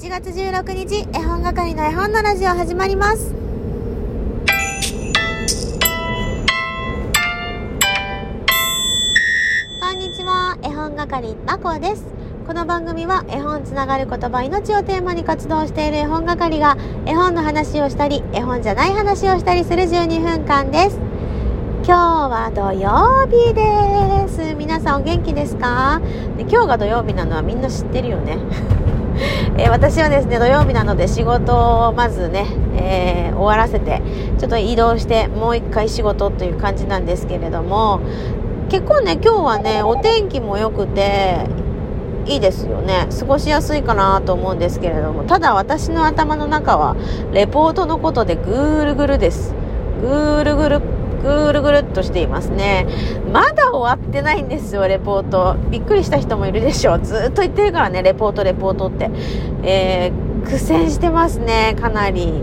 1月16日絵本係の絵本のラジオ始まります。こんにちは絵本係まこです。この番組は絵本つながる言葉命をテーマに活動している絵本係が絵本の話をしたり絵本じゃない話をしたりする12分間です。今日は土曜日です。皆さんお元気ですか？で今日が土曜日なのはみんな知ってるよね。えー、私はですね土曜日なので仕事をまずね、えー、終わらせてちょっと移動してもう一回仕事という感じなんですけれども結構ね今日はねお天気も良くていいですよね。過ごしやすいかなと思うんですけれどもただ私の頭の中はレポートのことでぐるぐるです。ぐるぐるぐるぐるっとしていますね。まだ終わってないんですよレポート。びっくりした人もいるでしょう。ずっと言ってるからねレポートレポートって。えー、苦戦してますねかなり。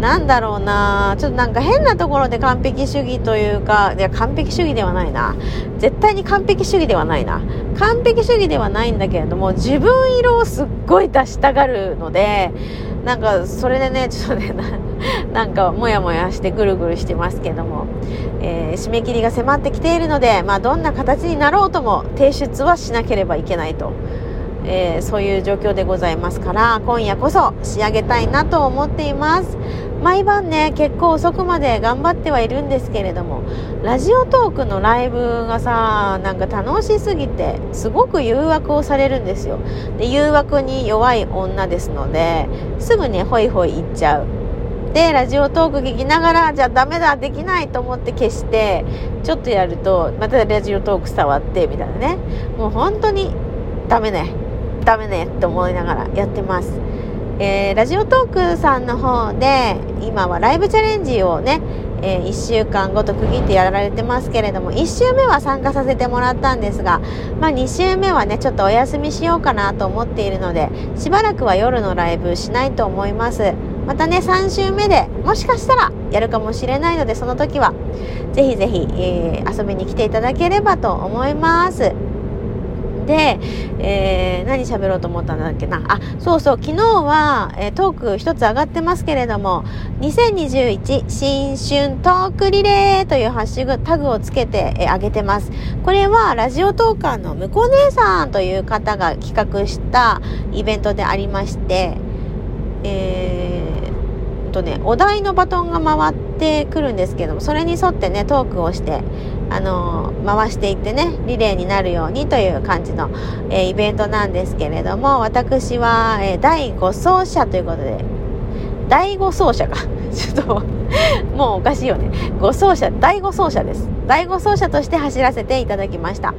なんだろうな。ちょっとなんか変なところで完璧主義というか、いや、完璧主義ではないな。絶対に完璧主義ではないな。完璧主義ではないんだけれども、自分色をすっごい出したがるので、なんか、それでね、ちょっとね、なんか、もやもやしてぐるぐるしてますけども、えー、締め切りが迫ってきているので、まあ、どんな形になろうとも、提出はしなければいけないと。えー、そういう状況でございますから今夜こそ仕上げたいなと思っています。毎晩ね結構遅くまで頑張ってはいるんですけれどもラジオトークのライブがさなんか楽しすぎてすごく誘惑をされるんですよ。で誘惑に弱い女ですのですぐねホイホイ行っちゃう。でラジオトーク聞きながらじゃあダメだできないと思って消してちょっとやるとまたラジオトーク触ってみたいなね。もう本当にダメね。ダメねって思いながらやってます。えー、ラジオトークさんの方で今はライブチャレンジをね、えー、1週間ごと区切ってやられてますけれども1週目は参加させてもらったんですが、まあ、2週目はねちょっとお休みしようかなと思っているのでしばらくは夜のライブしないと思います。またね3週目でもしかしたらやるかもしれないのでその時はぜひぜひ、えー、遊びに来ていただければと思いますで、えー、何喋ろうと思ったんだっけな？あ、そうそう、昨日は、えー、トーク一つ上がってますけれども、2021新春トークリレーというハッシュタグをつけて、えー、上げてます。これはラジオトーカーの向こう姉さんという方が企画したイベントでありまして、えー、とね、お題のバトンが回ってくるんですけども、それに沿ってね、トークをして、あの回していってねリレーになるようにという感じの、えー、イベントなんですけれども私は、え、第5走者ということで第5走者か。ちょっともうおかしいよね。5走者第5走者です。第5走者として走らせていただきました。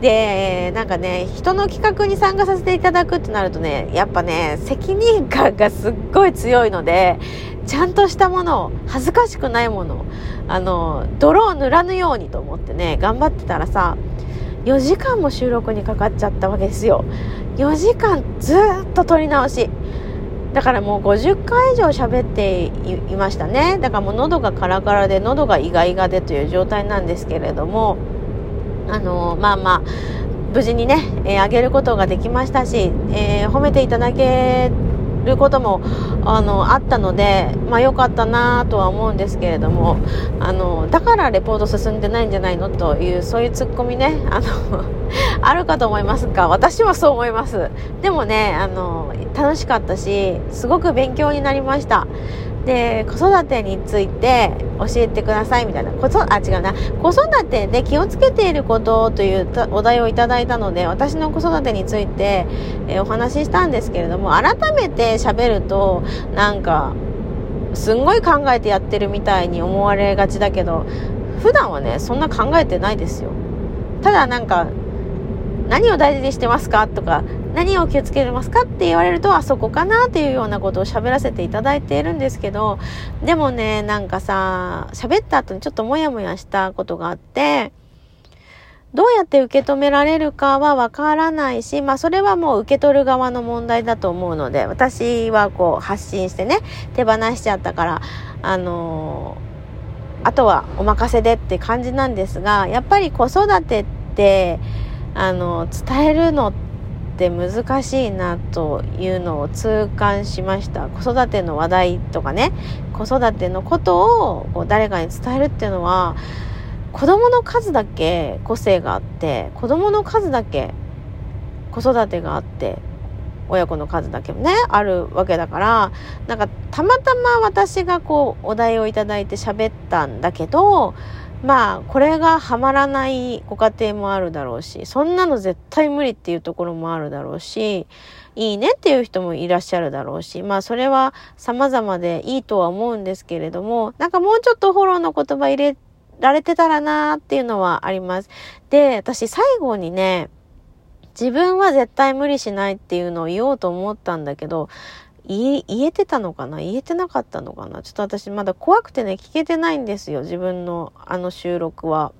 でなんかね人の企画に参加させていただくってなるとねやっぱね責任感がすっごい強いのでちゃんとしたものを恥ずかしくないものをあの泥を塗らぬようにと思ってね頑張ってたらさ4時間も収録にかかっちゃったわけですよ。4時間ずっと撮り直し。だからもう50回以上喋っていましたね。だからもう喉がカラカラで喉がイガイガでという状態なんですけれどもあのまあまあ無事にね、えー、あげることができましたし、えー、褒めていただけることもあのあったので、まあ、良かったなとは思うんですけれどもあのだからレポート進んでないんじゃないのというそういうツッコミねあの あるかと思いますが私はそう思います。でもねあの楽しかったしすごく勉強になりました。で子育てについて教えてくださいみたいな。こそあ違うな。子育てで気をつけていることというお題をいただいたので私の子育てについて、え、お話ししたんですけれども改めて喋るとなんかすんごい考えてやってるみたいに思われがちだけど普段はねそんな考えてないですよ。ただなんか何を大事にしてますかとか何を気をつけてますか？って言われるとあそこかなっていうようなことを喋らせていただいているんですけどでもねなんかさ喋った後にちょっとモヤモヤしたことがあってどうやって受け止められるかはわからないし、まあそれはもう受け取る側の問題だと思うので、私はこう発信してね、手放しちゃったから、あのー、あとはお任せでって感じなんですが、やっぱり子育てって、あの、伝えるのって、って難しいなというのを痛感しました。子育ての話題とかね。子育てのことをこう誰かに伝えるっていうのは子供の数だけ個性があって子供の数だけ子育てがあって親子の数だけもねあるわけだからなんかたまたま私がこうお題をいただいて喋ったんだけどまあこれがハマらないご家庭もあるだろうしそんなの絶対無理っていうところもあるだろうしいいねっていう人もいらっしゃるだろうしまあそれは様々でいいとは思うんですけれどもなんかもうちょっとフォローの言葉入れられてたらなーっていうのはあります。で私最後にね自分は絶対無理しないっていうのを言おうと思ったんだけど言えてたのかな？言えてなかったのかな？ちょっと私まだ怖くてね、聞けてないんですよ。自分のあの収録は。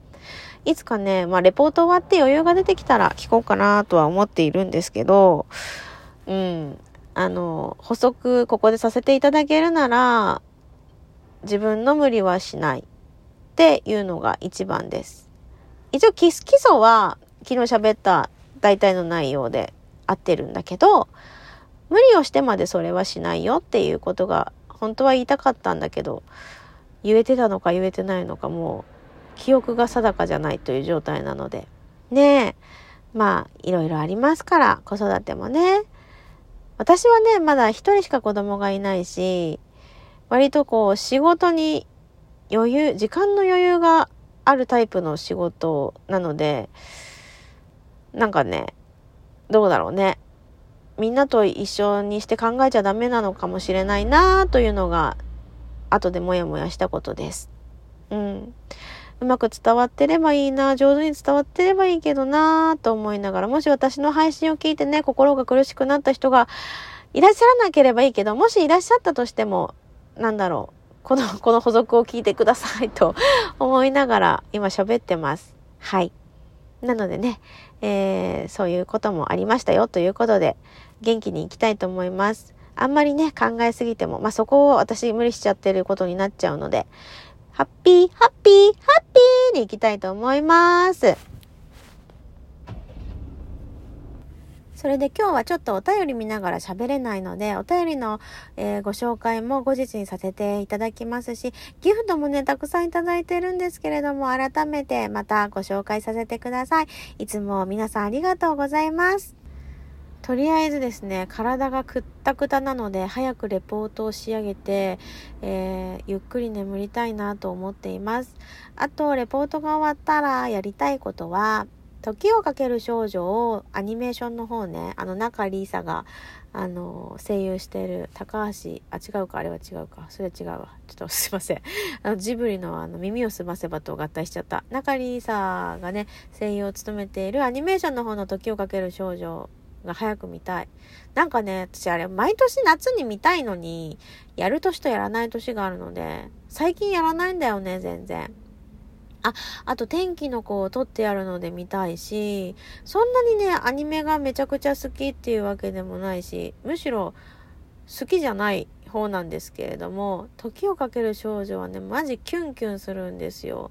いつかね、まあ、レポート終わって余裕が出てきたら聞こうかなとは思っているんですけど、うん。あの、補足ここでさせていただけるなら、自分の無理はしないっていうのが一番です。一応基礎は昨日喋った大体の内容で合ってるんだけど、無理をしてまでそれはしないよっていうことが本当は言いたかったんだけど言えてたのか言えてないのかもう記憶が定かじゃないという状態なので。ねえ。まあいろいろありますから子育てもね。私はねまだ一人しか子供がいないし割とこう仕事に余裕時間の余裕があるタイプの仕事なのでなんかねどうだろうね。みんなと一緒にして考えちゃダメなのかもしれないなというのが後でもやもやしたことです。うん。うまく伝わってればいいな、上手に伝わってればいいけどなと思いながら、もし私の配信を聞いてね、心が苦しくなった人がいらっしゃらなければいいけど、もしいらっしゃったとしても、なんだろう、この、この補足を聞いてくださいと思いながら今喋ってます。はい。なのでね、えー、そういうこともありましたよということで、元気に行きたいと思います。あんまりね、考えすぎても、まあ、そこを私無理しちゃってることになっちゃうので、ハッピー、ハッピー、ハッピーに行きたいと思います。それで今日はちょっとお便り見ながら喋れないので、お便りの、えー、ご紹介も後日にさせていただきますし、ギフトもね、たくさんいただいてるんですけれども、改めてまたご紹介させてください。いつも皆さんありがとうございます。とりあえずですね、体がくったくたなので、早くレポートを仕上げて、えー、ゆっくり眠りたいなと思っています。あと、レポートが終わったらやりたいことは、時をかける少女をアニメーションの方ね、あの中リーサが、あの、声優してる高橋、あ、違うか、あれは違うか。それは違うわ。ちょっとすいません。あの、ジブリのあの、耳をすませばと合体しちゃった。中リーサがね、声優を務めているアニメーションの方の時をかける少女が早く見たい。なんかね、私あれ、毎年夏に見たいのに、やる年とやらない年があるので、最近やらないんだよね、全然。あ、あと天気の子を撮ってやるので見たいし、そんなにね、アニメがめちゃくちゃ好きっていうわけでもないし、むしろ好きじゃない方なんですけれども、時をかける少女はね、マジキュンキュンするんですよ。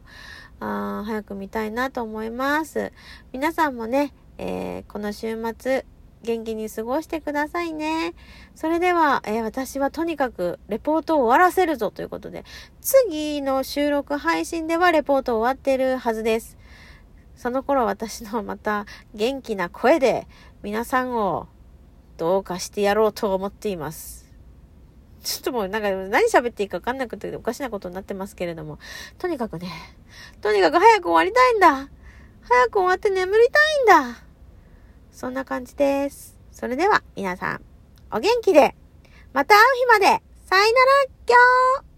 あー早く見たいなと思います。皆さんもね、えー、この週末、元気に過ごしてくださいね。それでは、えー、私はとにかくレポートを終わらせるぞということで、次の収録配信ではレポート終わってるはずです。その頃私のまた元気な声で皆さんをどうかしてやろうと思っています。ちょっともうなんか何喋っていいかわかんなくておかしなことになってますけれども、とにかくね、とにかく早く終わりたいんだ早く終わって眠りたいんだそんな感じです。それでは皆さん、お元気で、また会う日まで、さよなら、今日